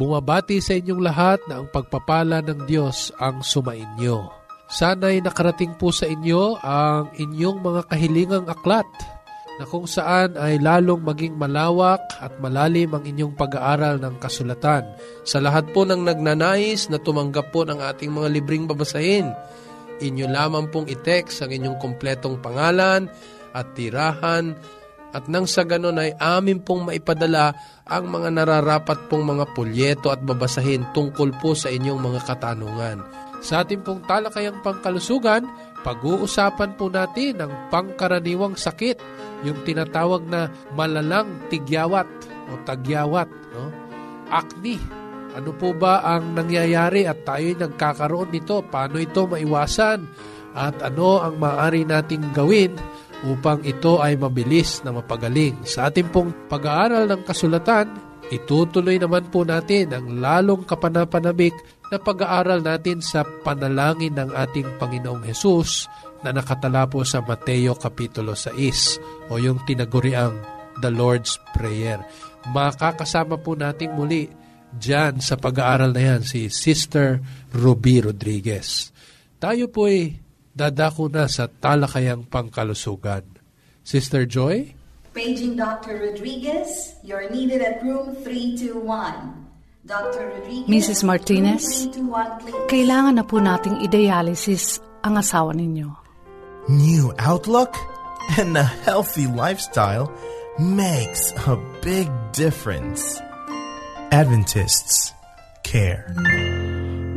bumabati sa inyong lahat na ang pagpapala ng Diyos ang sumainyo. Sana'y nakarating po sa inyo ang inyong mga kahilingang aklat na kung saan ay lalong maging malawak at malalim ang inyong pag-aaral ng kasulatan. Sa lahat po ng nagnanais na tumanggap po ng ating mga libreng babasahin, inyo lamang pong i-text ang inyong kompletong pangalan at tirahan at nang sa ganon ay amin pong maipadala ang mga nararapat pong mga pulyeto at babasahin tungkol po sa inyong mga katanungan. Sa ating pong talakayang pangkalusugan, pag-uusapan po natin ang pangkaraniwang sakit, yung tinatawag na malalang tigyawat o tagyawat, no? acne. Ano po ba ang nangyayari at tayo'y nagkakaroon nito? Paano ito maiwasan? At ano ang maaari nating gawin upang ito ay mabilis na mapagaling? Sa ating pong pag-aaral ng kasulatan, itutuloy naman po natin ang lalong kapanapanabik na pag-aaral natin sa panalangin ng ating Panginoong Hesus na nakatala po sa Mateo Kapitulo 6 o yung tinaguriang The Lord's Prayer. Makakasama po nating muli dyan sa pag-aaral na yan si Sister Ruby Rodriguez. Tayo po ay dadako na sa talakayang pangkalusugan. Sister Joy? Paging Dr. Rodriguez, you're needed at room 321. Mrs. Martinez, kailangan na po nating i-dialysis ang asawa ninyo. New outlook and a healthy lifestyle makes a big difference. Adventists care.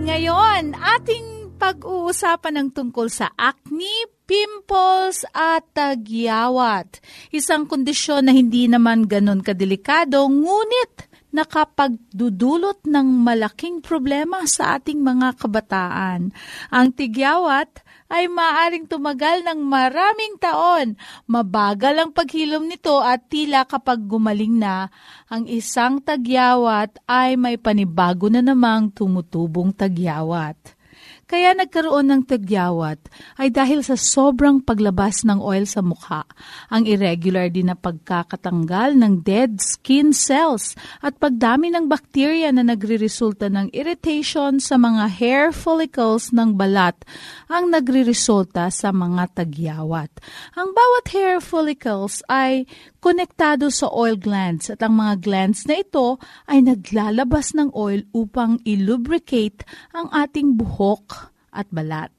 Ngayon, ating pag-uusapan ng tungkol sa acne, pimples at tagyawat. Isang kondisyon na hindi naman ganun kadelikado, ngunit nakapagdudulot ng malaking problema sa ating mga kabataan. Ang tigyawat ay maaring tumagal ng maraming taon. Mabagal ang paghilom nito at tila kapag gumaling na, ang isang tagyawat ay may panibago na namang tumutubong tagyawat. Kaya nagkaroon ng tagyawat ay dahil sa sobrang paglabas ng oil sa mukha, ang irregular din na pagkakatanggal ng dead skin cells at pagdami ng bakterya na nagriresulta ng irritation sa mga hair follicles ng balat ang nagriresulta sa mga tagyawat. Ang bawat hair follicles ay konektado sa oil glands at ang mga glands na ito ay naglalabas ng oil upang ilubricate ang ating buhok at balat.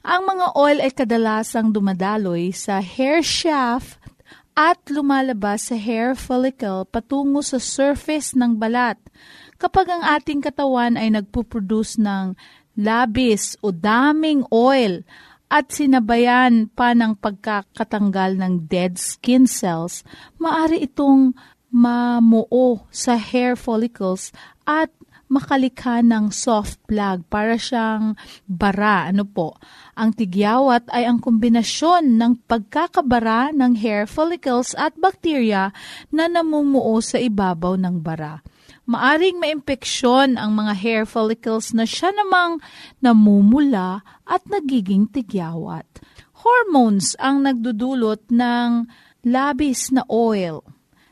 Ang mga oil ay kadalasang dumadaloy sa hair shaft at lumalabas sa hair follicle patungo sa surface ng balat. Kapag ang ating katawan ay nagpuproduce ng labis o daming oil, at sinabayan pa ng pagkakatanggal ng dead skin cells, maari itong mamuo sa hair follicles at makalikha ng soft plug para siyang bara. Ano po? Ang tigyawat ay ang kombinasyon ng pagkakabara ng hair follicles at bacteria na namumuo sa ibabaw ng bara maaring maimpeksyon ang mga hair follicles na siya namang namumula at nagiging tigyawat. Hormones ang nagdudulot ng labis na oil.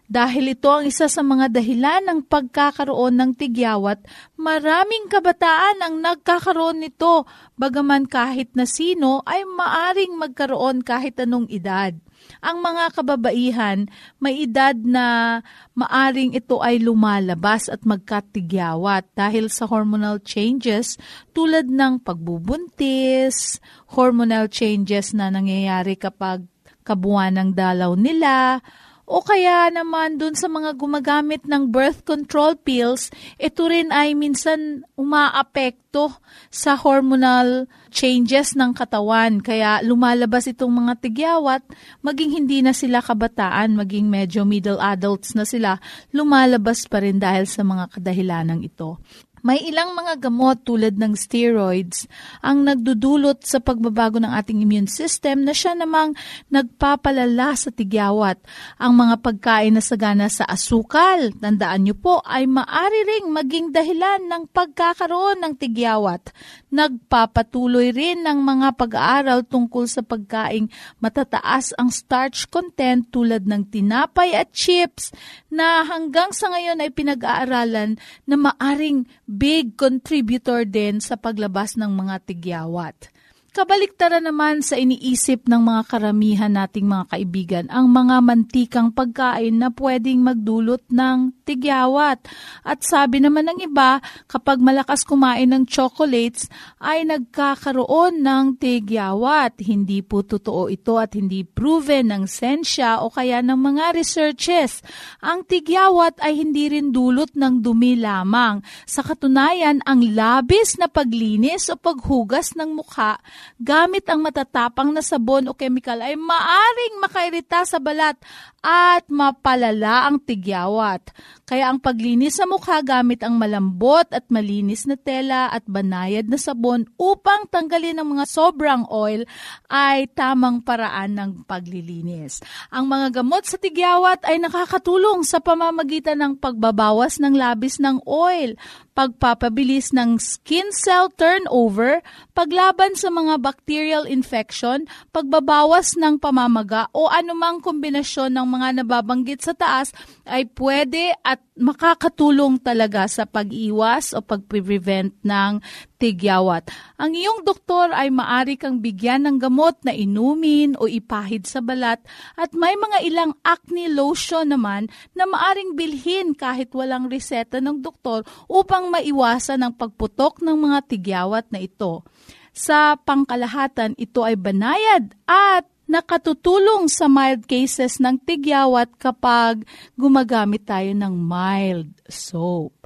Dahil ito ang isa sa mga dahilan ng pagkakaroon ng tigyawat, maraming kabataan ang nagkakaroon nito, bagaman kahit na sino ay maaring magkaroon kahit anong edad. Ang mga kababaihan, may edad na maaring ito ay lumalabas at magkatigyawat dahil sa hormonal changes tulad ng pagbubuntis, hormonal changes na nangyayari kapag kabuuan ng dalaw nila, o kaya naman dun sa mga gumagamit ng birth control pills, ito rin ay minsan umaapekto sa hormonal changes ng katawan. Kaya lumalabas itong mga tigyawat, maging hindi na sila kabataan, maging medyo middle adults na sila, lumalabas pa rin dahil sa mga kadahilanang ito. May ilang mga gamot tulad ng steroids ang nagdudulot sa pagbabago ng ating immune system na siya namang nagpapalala sa tigyawat. Ang mga pagkain na sagana sa asukal, tandaan niyo po, ay maari ring maging dahilan ng pagkakaroon ng tigyawat. Nagpapatuloy rin ng mga pag-aaral tungkol sa pagkaing matataas ang starch content tulad ng tinapay at chips na hanggang sa ngayon ay pinag-aaralan na maaring big contributor din sa paglabas ng mga tigyawat. Kabaliktaran naman sa iniisip ng mga karamihan nating mga kaibigan ang mga mantikang pagkain na pwedeng magdulot ng tigyawat. At sabi naman ng iba, kapag malakas kumain ng chocolates ay nagkakaroon ng tigyawat. Hindi po totoo ito at hindi proven ng sensya o kaya ng mga researches. Ang tigyawat ay hindi rin dulot ng dumi lamang. Sa katunayan, ang labis na paglinis o paghugas ng mukha gamit ang matatapang na sabon o chemical ay maaring makairita sa balat at mapalala ang tigyawat. Kaya ang paglinis sa mukha gamit ang malambot at malinis na tela at banayad na sabon upang tanggalin ang mga sobrang oil ay tamang paraan ng paglilinis. Ang mga gamot sa tigyawat ay nakakatulong sa pamamagitan ng pagbabawas ng labis ng oil, pagpapabilis ng skin cell turnover, paglaban sa mga bacterial infection, pagbabawas ng pamamaga o anumang kombinasyon ng mga nababanggit sa taas ay pwede at makakatulong talaga sa pag-iwas o pag-prevent ng tigyawat. Ang iyong doktor ay maari kang bigyan ng gamot na inumin o ipahid sa balat at may mga ilang acne lotion naman na maaring bilhin kahit walang reseta ng doktor upang maiwasan ang pagputok ng mga tigyawat na ito. Sa pangkalahatan, ito ay banayad at nakatutulong sa mild cases ng tigyawat kapag gumagamit tayo ng mild soap.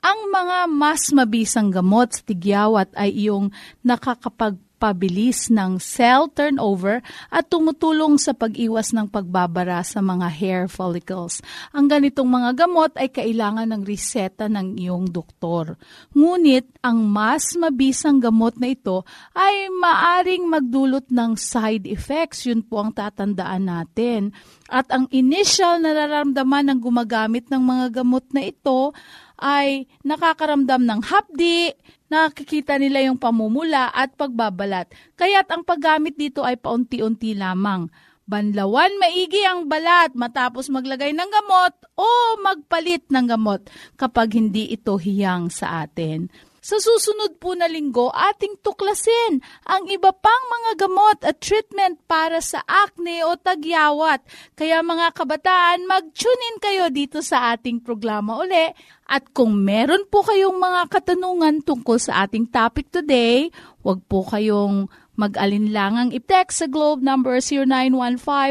Ang mga mas mabisang gamot sa tigyawat ay yung nakakapag pabilis ng cell turnover at tumutulong sa pag-iwas ng pagbabara sa mga hair follicles. Ang ganitong mga gamot ay kailangan ng reseta ng iyong doktor. Ngunit ang mas mabisang gamot na ito ay maaring magdulot ng side effects. Yun po ang tatandaan natin. At ang initial na nararamdaman ng gumagamit ng mga gamot na ito ay nakakaramdam ng hapdi, nakikita nila yung pamumula at pagbabalat. Kaya't ang paggamit dito ay paunti-unti lamang. Banlawan maigi ang balat matapos maglagay ng gamot o magpalit ng gamot kapag hindi ito hiyang sa atin. Sa susunod po na linggo, ating tuklasin ang iba pang mga gamot at treatment para sa acne o tagyawat. Kaya mga kabataan, mag-tune in kayo dito sa ating programa uli. At kung meron po kayong mga katanungan tungkol sa ating topic today, huwag po kayong Mag-alinlangang i-text sa Globe number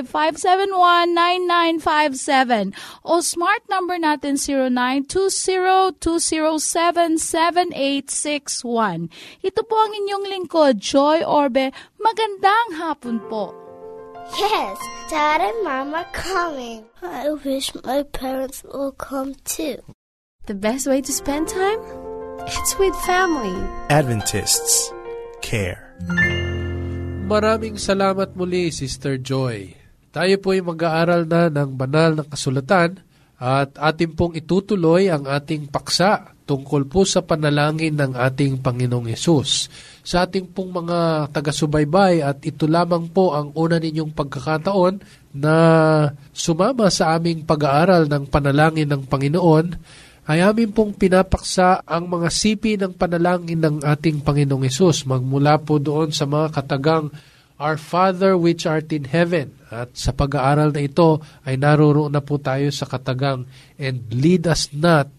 0915-571-9957 o smart number natin 0920-207-7861. Ito po ang inyong lingkod, Joy Orbe. Magandang hapon po. Yes, Dad and Mom are coming. I wish my parents will come too. The best way to spend time? It's with family. Adventists care. Maraming salamat muli, Sister Joy. Tayo po ay mag-aaral na ng banal na kasulatan at atin pong itutuloy ang ating paksa tungkol po sa panalangin ng ating Panginoong Yesus. Sa ating pong mga taga-subaybay at ito lamang po ang una ninyong pagkakataon, na sumama sa aming pag-aaral ng panalangin ng Panginoon, ay amin pong pinapaksa ang mga sipi ng panalangin ng ating Panginoong Yesus. Magmula po doon sa mga katagang Our Father which art in heaven. At sa pag-aaral na ito ay naroroon na po tayo sa katagang And lead us not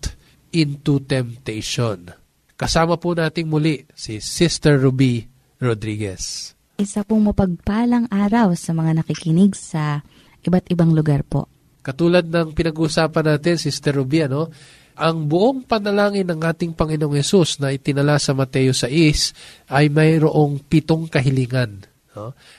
into temptation. Kasama po nating muli si Sister Ruby Rodriguez. Isa pong mapagpalang araw sa mga nakikinig sa iba't ibang lugar po. Katulad ng pinag-uusapan natin, Sister Ruby, ano, ang buong panalangin ng ating Panginoong Yesus na itinala sa Mateo 6 ay mayroong pitong kahilingan.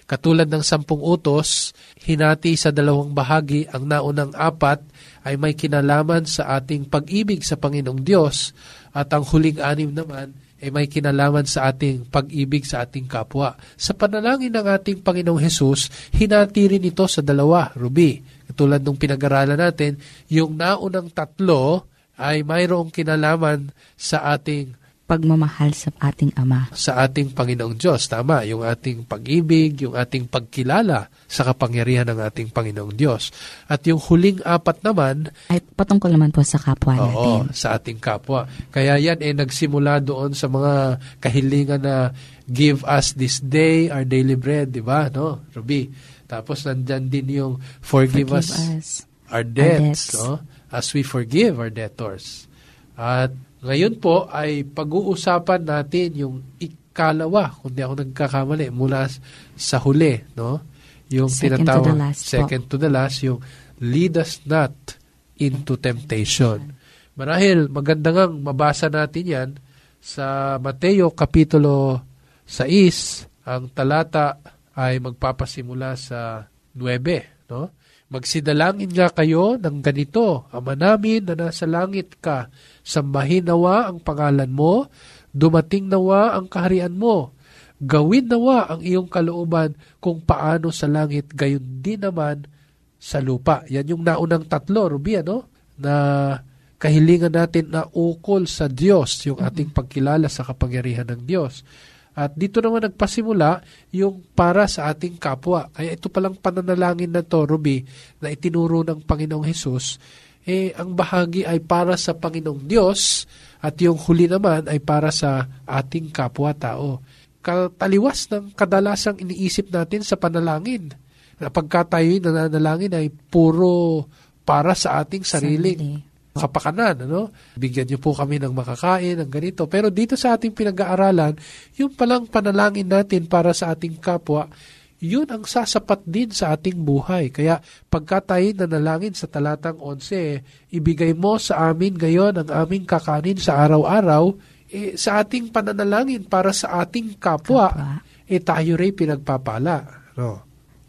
Katulad ng sampung utos, hinati sa dalawang bahagi, ang naunang apat ay may kinalaman sa ating pag-ibig sa Panginoong Diyos at ang huling anim naman ay may kinalaman sa ating pag-ibig sa ating kapwa. Sa panalangin ng ating Panginoong Hesus, hinati rin ito sa dalawa, Ruby. Katulad ng pinag-aralan natin, yung naunang tatlo ay mayroong kinalaman sa ating pagmamahal sa ating Ama. Sa ating Panginoong Diyos. Tama, yung ating pag-ibig, yung ating pagkilala sa kapangyarihan ng ating Panginoong Diyos. At yung huling apat naman, ay patungkol naman po sa kapwa natin. Oo, sa ating kapwa. Kaya yan ay eh, nagsimula doon sa mga kahilingan na give us this day our daily bread, di ba? No, Ruby? Tapos nandyan din yung forgive, forgive us, us our debts, our debts. no? As we forgive our debtors. At ngayon po ay pag-uusapan natin yung ikalawa, kung di ako nagkakamali, mula sa huli, no? Yung second tinatawag, to the last second po. to the last, yung lead us not into temptation. Marahil, maganda nga mabasa natin yan sa Mateo Kapitulo 6, ang talata ay magpapasimula sa 9, no? Magsidalangin nga kayo ng ganito, Ama namin na nasa langit ka, sambahin nawa ang pangalan mo, dumating nawa ang kaharian mo, gawin nawa ang iyong kalooban kung paano sa langit, gayon din naman sa lupa. Yan yung naunang tatlo, Ruby, ano? Na kahilingan natin na ukol sa Diyos, yung ating pagkilala sa kapangyarihan ng Diyos. At dito naman nagpasimula yung para sa ating kapwa. Kaya ito palang pananalangin na to, Ruby, na itinuro ng Panginoong Hesus, eh, ang bahagi ay para sa Panginoong Diyos at yung huli naman ay para sa ating kapwa-tao. Kataliwas ng kadalasang iniisip natin sa panalangin. Na pagka tayo'y nananalangin ay puro para sa ating sarili. sarili kapakanan, ano? Bigyan niyo po kami ng makakain, ng ganito. Pero dito sa ating pinag-aaralan, yung palang panalangin natin para sa ating kapwa, yun ang sasapat din sa ating buhay. Kaya pagka tayo nanalangin sa talatang 11, ibigay mo sa amin ngayon ang aming kakanin sa araw-araw, eh, sa ating pananalangin para sa ating kapwa, kapwa. eh tayo rin pinagpapala. No?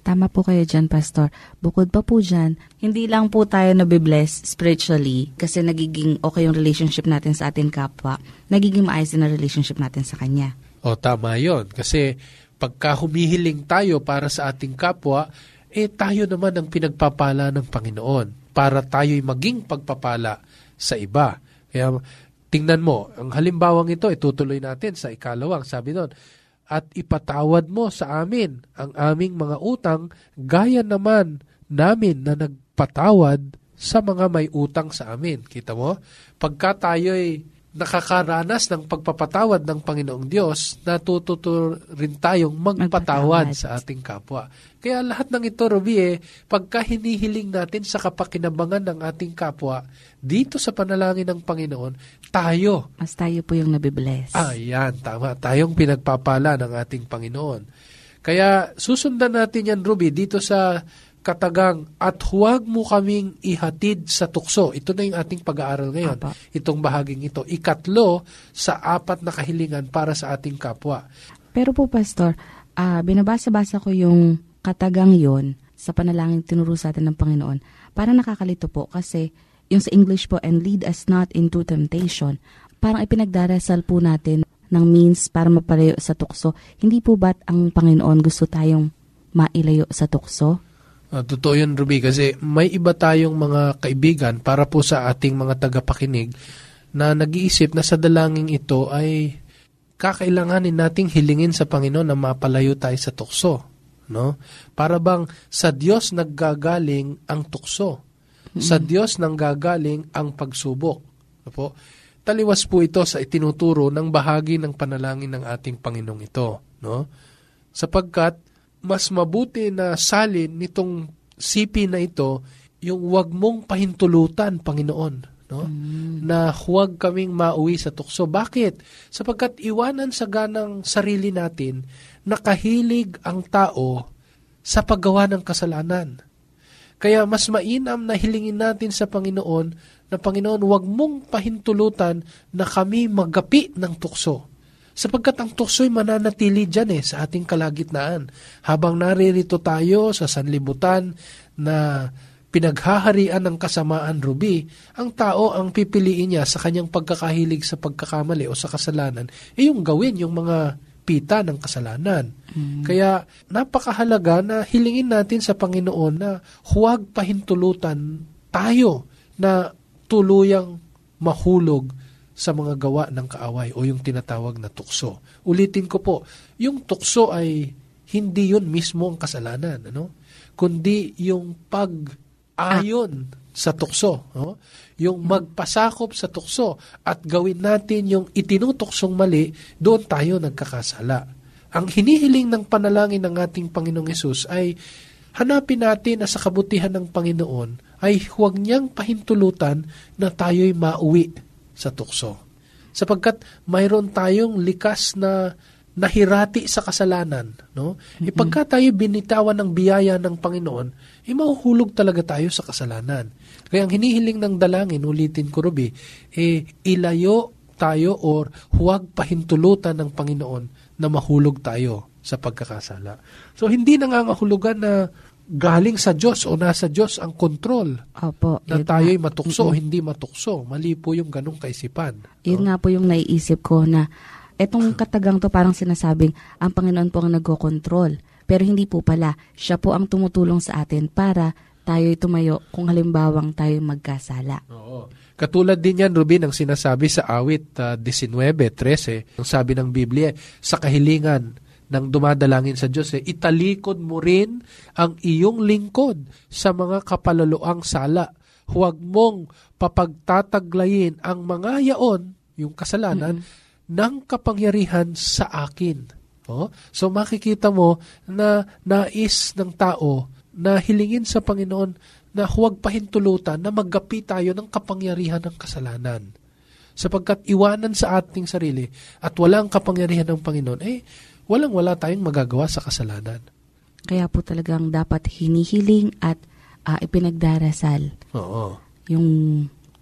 Tama po kayo dyan, Pastor. Bukod pa po dyan, hindi lang po tayo nabibless spiritually kasi nagiging okay yung relationship natin sa ating kapwa. Nagiging maayos din ang relationship natin sa Kanya. O, tama yon Kasi pagka humihiling tayo para sa ating kapwa, eh tayo naman ang pinagpapala ng Panginoon para tayo'y maging pagpapala sa iba. Kaya tingnan mo, ang halimbawang ito, itutuloy natin sa ikalawang. Sabi doon, at ipatawad mo sa amin ang aming mga utang gaya naman namin na nagpatawad sa mga may utang sa amin. Kita mo? Pagka tayo'y nakakaranas ng pagpapatawad ng Panginoong Diyos, natututo rin tayong magpatawad sa ating kapwa. Kaya lahat ng ito, Ruby, eh, pagka hinihiling natin sa kapakinabangan ng ating kapwa, dito sa panalangin ng Panginoon, tayo. Mas tayo po yung nabibless. Ayan, tama. Tayong pinagpapala ng ating Panginoon. Kaya susundan natin yan, Ruby, dito sa katagang at huwag mo kaming ihatid sa tukso. Ito na yung ating pag-aaral ngayon. Apa. Itong bahaging ito. Ikatlo sa apat na kahilingan para sa ating kapwa. Pero po, Pastor, uh, binabasa-basa ko yung katagang yon sa panalangin tinuro sa atin ng Panginoon. Para nakakalito po kasi yung sa English po, and lead us not into temptation, parang ipinagdarasal po natin ng means para mapalayo sa tukso. Hindi po ba't ang Panginoon gusto tayong mailayo sa tukso? Uh, totoo yun, Ruby, kasi may iba tayong mga kaibigan para po sa ating mga tagapakinig na nag-iisip na sa dalangin ito ay kakailanganin nating hilingin sa Panginoon na mapalayo tayo sa tukso. no? Para bang sa Diyos naggagaling ang tukso. Sa Diyos nanggagaling ang pagsubok. Ano po? Taliwas po ito sa itinuturo ng bahagi ng panalangin ng ating Panginoong ito, no? Sapagkat mas mabuti na salin nitong sipi na ito yung wag mong pahintulutan, Panginoon, no? Na huwag kaming mauwi sa tukso. Bakit? Sapagkat iwanan sa ganang sarili natin, nakahilig ang tao sa paggawa ng kasalanan. Kaya mas mainam na hilingin natin sa Panginoon na Panginoon, huwag mong pahintulutan na kami magapi ng tukso. Sapagkat ang tukso'y mananatili dyan eh, sa ating kalagitnaan. Habang naririto tayo sa sanlibutan na pinaghaharian ng kasamaan rubi, ang tao ang pipiliin niya sa kanyang pagkakahilig sa pagkakamali o sa kasalanan, eh yung gawin yung mga pita ng kasalanan. Kaya napakahalaga na hilingin natin sa Panginoon na huwag pahintulutan tayo na tuluyang mahulog sa mga gawa ng kaaway o yung tinatawag na tukso. Ulitin ko po, yung tukso ay hindi yun mismo ang kasalanan, ano? kundi yung pag-ayon sa tukso. No? Yung magpasakop sa tukso at gawin natin yung itinutuksong mali, doon tayo nagkakasala. Ang hinihiling ng panalangin ng ating Panginoong Yesus ay hanapin natin na sa kabutihan ng Panginoon ay huwag niyang pahintulutan na tayo'y mauwi sa tukso. Sapagkat mayroon tayong likas na nahirati sa kasalanan, no? Mm-hmm. Ipagka tayo binitawan ng biyaya ng Panginoon, eh mahuhulog talaga tayo sa kasalanan. Kaya ang hinihiling ng dalangin, ulitin ko Ruby, eh ilayo tayo or huwag pahintulutan ng Panginoon na mahulog tayo sa pagkakasala. So hindi nangangahulugan na galing sa Diyos o nasa Diyos ang kontrol Opo. na tayo'y matukso o hindi matukso. Mali po yung ganong kaisipan. Yun nga po yung naiisip ko na etong katagang to parang sinasabing ang Panginoon po ang nagkokontrol. Pero hindi po pala. Siya po ang tumutulong sa atin para tayo'y tumayo kung halimbawang tayo magkasala. Oo. Katulad din yan, Ruben, ang sinasabi sa awit uh, 19.13, ang sabi ng Biblia, sa kahilingan ng dumadalangin sa Diyos, eh, italikod mo rin ang iyong lingkod sa mga kapalaloang sala. Huwag mong papagtataglayin ang mga yaon, yung kasalanan, ng kapangyarihan sa akin. Oh? So makikita mo na nais ng tao na hilingin sa Panginoon na huwag pahintulutan na maggapi tayo ng kapangyarihan ng kasalanan. Sapagkat iwanan sa ating sarili at walang kapangyarihan ng Panginoon, eh, walang-wala tayong magagawa sa kasalanan. Kaya po talagang dapat hinihiling at ah, ipinagdarasal Oo. yung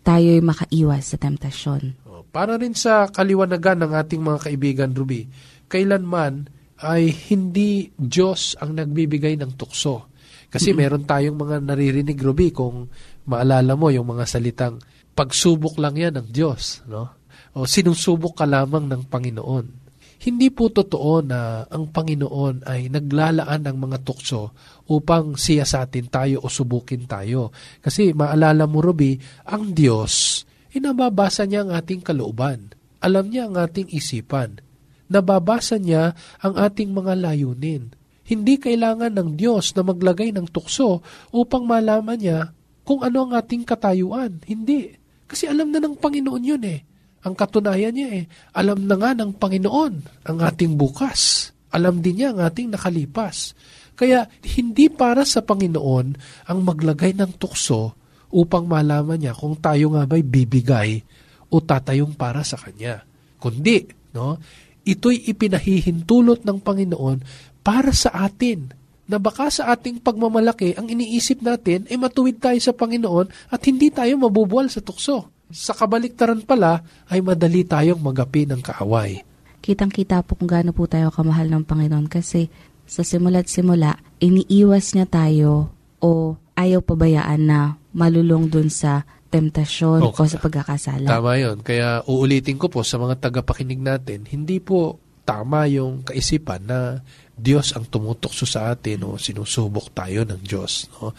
tayo'y makaiwas sa temptasyon. Oh, Para rin sa kaliwanagan ng ating mga kaibigan, Ruby, kailanman ay hindi Diyos ang nagbibigay ng tukso. Kasi meron tayong mga naririnig, Ruby, kung maalala mo yung mga salitang pagsubok lang yan ng Diyos. No? O sinusubok ka lamang ng Panginoon. Hindi po totoo na ang Panginoon ay naglalaan ng mga tukso upang siyasatin tayo o subukin tayo. Kasi maalala mo, Ruby, ang Diyos, inababasa niya ang ating kalooban. Alam niya ang ating isipan. Nababasa niya ang ating mga layunin. Hindi kailangan ng Diyos na maglagay ng tukso upang malaman niya kung ano ang ating katayuan. Hindi. Kasi alam na ng Panginoon yun eh. Ang katunayan niya eh, alam na nga ng Panginoon ang ating bukas. Alam din niya ang ating nakalipas. Kaya hindi para sa Panginoon ang maglagay ng tukso upang malaman niya kung tayo nga ba'y bibigay o tatayong para sa Kanya. Kundi, no, ito'y ipinahihintulot ng Panginoon para sa atin na baka sa ating pagmamalaki, ang iniisip natin ay matuwid tayo sa Panginoon at hindi tayo mabubuwal sa tukso. Sa kabaliktaran pala ay madali tayong magapi ng kaaway. Kitang-kita po kung gaano po tayo kamahal ng Panginoon kasi sa simula't simula, iniiwas niya tayo o ayaw pabayaan na malulong dun sa temptasyon Okay. o sa pagkakasala. Tama yon. Kaya uulitin ko po sa mga tagapakinig natin, hindi po tama yung kaisipan na Diyos ang tumutokso sa atin o sinusubok tayo ng Diyos. No?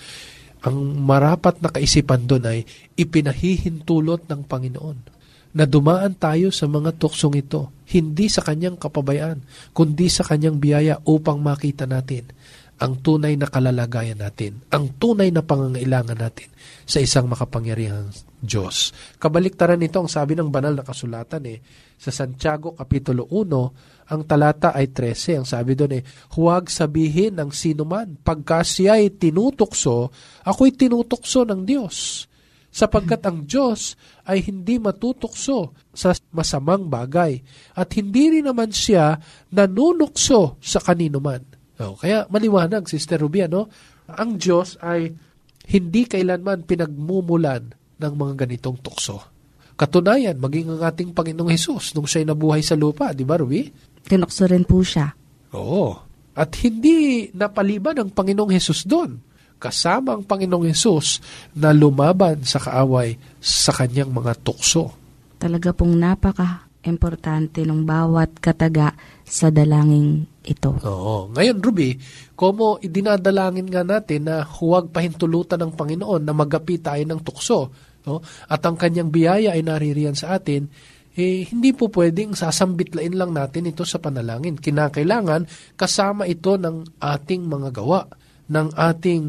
Ang marapat na kaisipan doon ay ipinahihintulot ng Panginoon na dumaan tayo sa mga tuksong ito, hindi sa kanyang kapabayaan, kundi sa kanyang biyaya upang makita natin ang tunay na kalalagayan natin, ang tunay na pangangailangan natin sa isang makapangyarihang Diyos. Kabaliktaran nito ang sabi ng banal na kasulatan eh, sa Santiago Kapitulo 1, ang talata ay 13. Ang sabi doon eh, huwag sabihin ng sino man, pagka siya ay tinutukso, ako'y tinutukso ng Diyos. Sapagkat ang Diyos ay hindi matutukso sa masamang bagay at hindi rin naman siya nanunukso sa kanino man. Oh, kaya maliwanag, Sister Ruby, ano? Ang Diyos ay hindi kailanman pinagmumulan ng mga ganitong tukso. Katunayan, maging ang ating Panginoong Hesus nung siya'y nabuhay sa lupa, di ba, Ruby? Tinukso rin po siya. Oo. At hindi napaliban ang Panginoong Hesus doon. Kasama ang Panginoong Hesus na lumaban sa kaaway sa kanyang mga tukso. Talaga pong napaka-importante ng bawat kataga sa dalangin ito. Oo. Ngayon, Ruby, komo idinadalangin nga natin na huwag pahintulutan ng Panginoon na magapi tayo ng tukso. No? At ang kanyang biyaya ay naririyan sa atin, eh, hindi po pwedeng sasambitlain lang natin ito sa panalangin. Kinakailangan kasama ito ng ating mga gawa, ng ating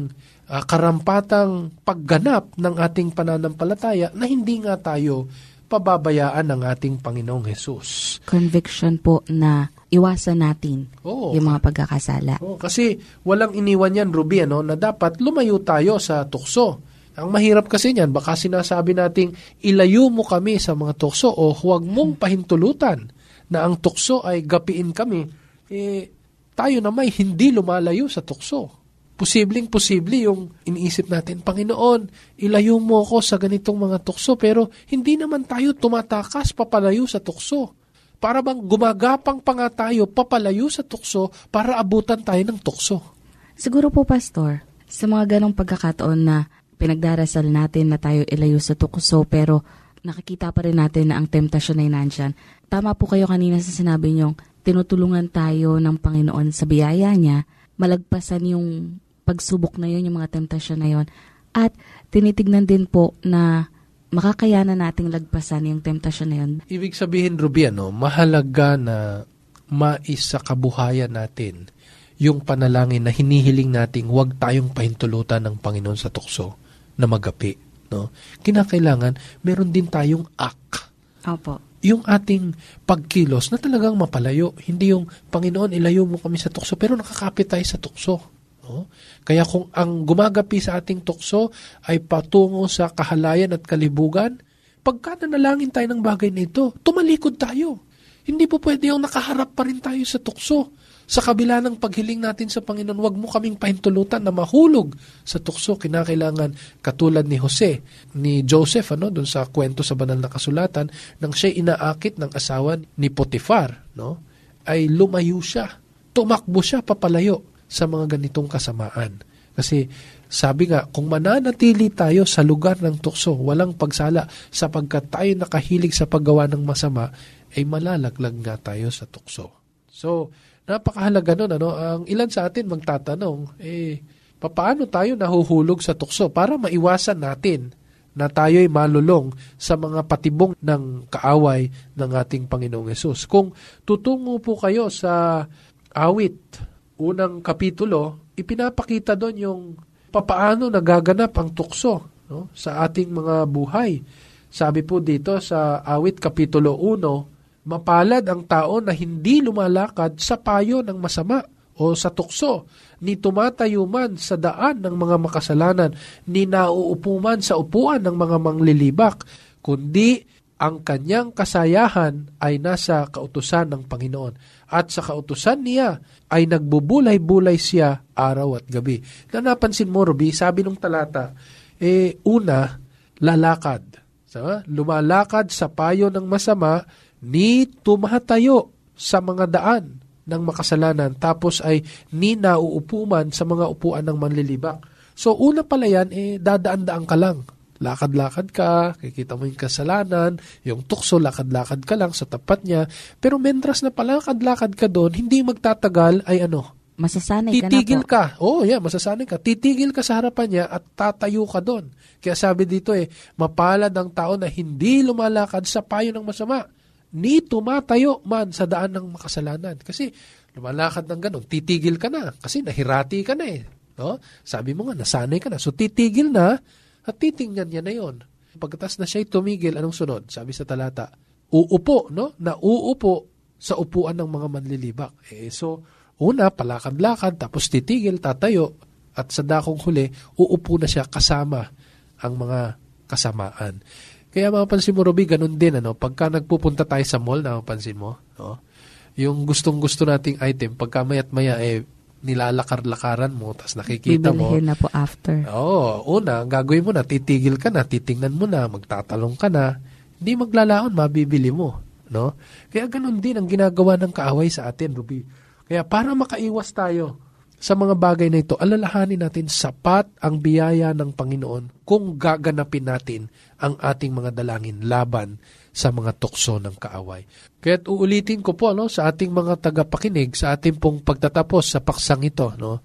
uh, karampatang pagganap ng ating pananampalataya na hindi nga tayo pababayaan ng ating Panginoong Hesus. Conviction po na iwasan natin Oo, yung mga pagkakasala. Oo, kasi walang iniwan yan, Ruby, ano, na dapat lumayo tayo sa tukso. Ang mahirap kasi niyan, baka sinasabi nating ilayo mo kami sa mga tukso o huwag mong pahintulutan na ang tukso ay gapiin kami, eh, tayo na may hindi lumalayo sa tukso. Posibleng posible yung iniisip natin, Panginoon, ilayo mo ako sa ganitong mga tukso, pero hindi naman tayo tumatakas papalayo sa tukso. Para bang gumagapang pa nga tayo papalayo sa tukso para abutan tayo ng tukso. Siguro po, Pastor, sa mga ganong pagkakataon na pinagdarasal natin na tayo ilayo sa tukso pero nakikita pa rin natin na ang temptasyon ay nandyan. Tama po kayo kanina sa sinabi niyong tinutulungan tayo ng Panginoon sa biyaya niya, malagpasan yung pagsubok na yun, yung mga temptasyon na yun. At tinitignan din po na makakayanan nating lagpasan yung temptasyon na yun. Ibig sabihin, Ruby, ano, mahalaga na maisakabuhayan natin yung panalangin na hinihiling nating huwag tayong pahintulutan ng Panginoon sa tukso na magapi. No? Kinakailangan, meron din tayong ak. Opo. Yung ating pagkilos na talagang mapalayo. Hindi yung, Panginoon, ilayo mo kami sa tukso, pero nakakapit tayo sa tukso. No? Kaya kung ang gumagapi sa ating tukso ay patungo sa kahalayan at kalibugan, pagka nanalangin tayo ng bagay na ito, tumalikod tayo. Hindi po pwede yung nakaharap pa rin tayo sa tukso. Sa kabila ng paghiling natin sa Panginoon, wag mo kaming pahintulutan na mahulog sa tukso. Kinakailangan katulad ni Jose, ni Joseph, ano, dun sa kwento sa banal na kasulatan, nang siya inaakit ng asawa ni Potifar, no, ay lumayo siya. Tumakbo siya papalayo sa mga ganitong kasamaan. Kasi sabi nga, kung mananatili tayo sa lugar ng tukso, walang pagsala, sapagkat tayo nakahilig sa paggawa ng masama, ay malalaglag nga tayo sa tukso. So, napakahalaga nun. Ano? Ang ilan sa atin magtatanong, eh, paano tayo nahuhulog sa tukso para maiwasan natin na tayo'y malulong sa mga patibong ng kaaway ng ating Panginoong Yesus. Kung tutungo po kayo sa awit, unang kapitulo, ipinapakita doon yung papaano nagaganap ang tukso no, sa ating mga buhay. Sabi po dito sa awit kapitulo 1, Mapalad ang tao na hindi lumalakad sa payo ng masama o sa tukso, ni tumatayo man sa daan ng mga makasalanan, ni nauupo man sa upuan ng mga manglilibak, kundi ang kanyang kasayahan ay nasa kautusan ng Panginoon. At sa kautusan niya ay nagbubulay-bulay siya araw at gabi. Na napansin mo, Ruby, sabi ng talata, eh, una, lalakad. So, lumalakad sa payo ng masama, ni tumatayo sa mga daan ng makasalanan tapos ay ni nauupuman sa mga upuan ng manlilibak. So una pala yan, eh, dadaan-daan ka lang. Lakad-lakad ka, kikita mo yung kasalanan, yung tukso, lakad-lakad ka lang sa tapat niya. Pero mentras na palakad-lakad ka doon, hindi magtatagal ay ano, Masasanay titigil ka na po. ka. Oh, yeah, masasanay ka. Titigil ka sa harapan niya at tatayo ka doon. Kaya sabi dito eh, mapalad ang tao na hindi lumalakad sa payo ng masama ni tumatayo man sa daan ng makasalanan. Kasi lumalakad ng ganun, titigil ka na kasi nahirati ka na eh. No? Sabi mo nga, nasanay ka na. So titigil na at titingnan niya na yon. Pagkatas na siya tumigil, anong sunod? Sabi sa talata, uupo, no? Na uupo sa upuan ng mga manlilibak. Eh, so, una, palakad-lakad, tapos titigil, tatayo, at sa dakong huli, uupo na siya kasama ang mga kasamaan. Kaya mapapansin mo, Roby, ganun din, ano? Pagka nagpupunta tayo sa mall, napapansin mo, no? yung gustong-gusto nating item, pagka maya't maya, eh, nilalakar-lakaran mo, tapos nakikita mo. Bibilihin na po after. Oo, una, ang gagawin mo na, titigil ka na, titingnan mo na, magtatalong ka na, hindi maglalaon, mabibili mo. No? Kaya ganun din ang ginagawa ng kaaway sa atin, Ruby. Kaya para makaiwas tayo sa mga bagay na ito, alalahanin natin sapat ang biyaya ng Panginoon kung gaganapin natin ang ating mga dalangin laban sa mga tukso ng kaaway. Kaya't uulitin ko po no, sa ating mga tagapakinig, sa ating pong pagtatapos sa paksang ito, no,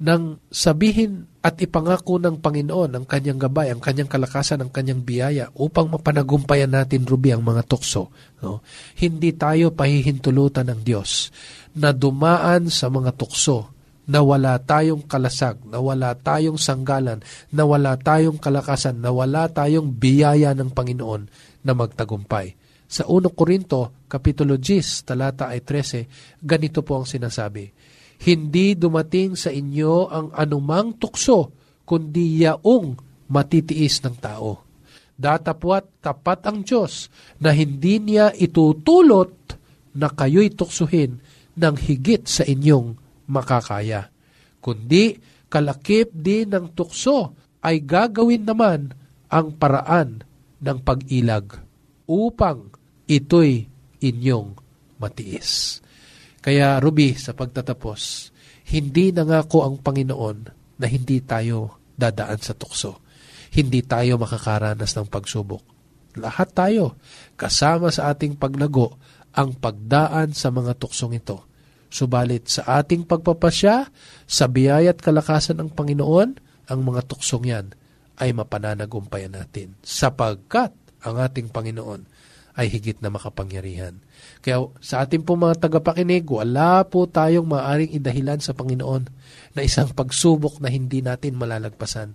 nang sabihin at ipangako ng Panginoon ang kanyang gabay, ang kanyang kalakasan, ang kanyang biyaya upang mapanagumpayan natin, Ruby, ang mga tukso. No? Hindi tayo pahihintulutan ng Diyos na dumaan sa mga tukso na wala tayong kalasag, na wala tayong sanggalan, na wala tayong kalakasan, na wala tayong biyaya ng Panginoon na magtagumpay. Sa 1 Korinto, Kapitulo 10, talata ay 13, ganito po ang sinasabi, Hindi dumating sa inyo ang anumang tukso, kundi yaong matitiis ng tao. Datapwat tapat ang Diyos na hindi niya itutulot na kayo'y tuksuhin ng higit sa inyong makakaya. Kundi kalakip din ng tukso ay gagawin naman ang paraan ng pag-ilag upang ito'y inyong matiis. Kaya Ruby, sa pagtatapos, hindi nangako ang Panginoon na hindi tayo dadaan sa tukso. Hindi tayo makakaranas ng pagsubok. Lahat tayo, kasama sa ating paglago, ang pagdaan sa mga tuksong ito Subalit sa ating pagpapasya, sa biyaya at kalakasan ng Panginoon, ang mga tuksong yan ay mapananagumpayan natin sapagkat ang ating Panginoon ay higit na makapangyarihan. Kaya sa ating po mga tagapakinig, wala po tayong maaring idahilan sa Panginoon na isang pagsubok na hindi natin malalagpasan,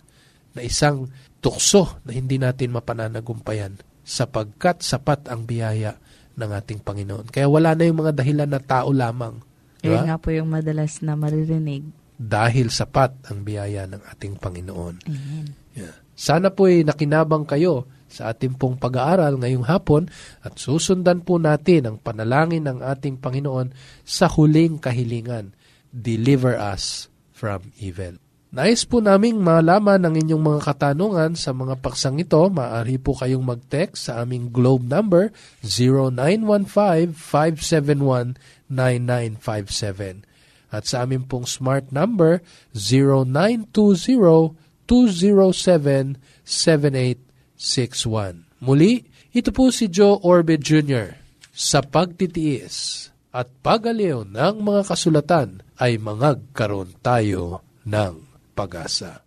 na isang tukso na hindi natin mapananagumpayan sapagkat sapat ang biyaya ng ating Panginoon. Kaya wala na yung mga dahilan na tao lamang Diba? nga po yung madalas na maririnig. Dahil sapat ang biyaya ng ating Panginoon. Amen. Yeah. Sana po ay nakinabang kayo sa ating pong pag-aaral ngayong hapon at susundan po natin ang panalangin ng ating Panginoon sa huling kahilingan. Deliver us from evil. Nais po naming malaman ang inyong mga katanungan sa mga paksang ito. Maaari po kayong mag-text sa aming globe number 0915 571 0917. At sa amin pong smart number 0920-207-7861. Muli, ito po si Joe Orbe Jr. Sa pagtitiis at pagaliw ng mga kasulatan ay mangagkaroon tayo ng pag-asa.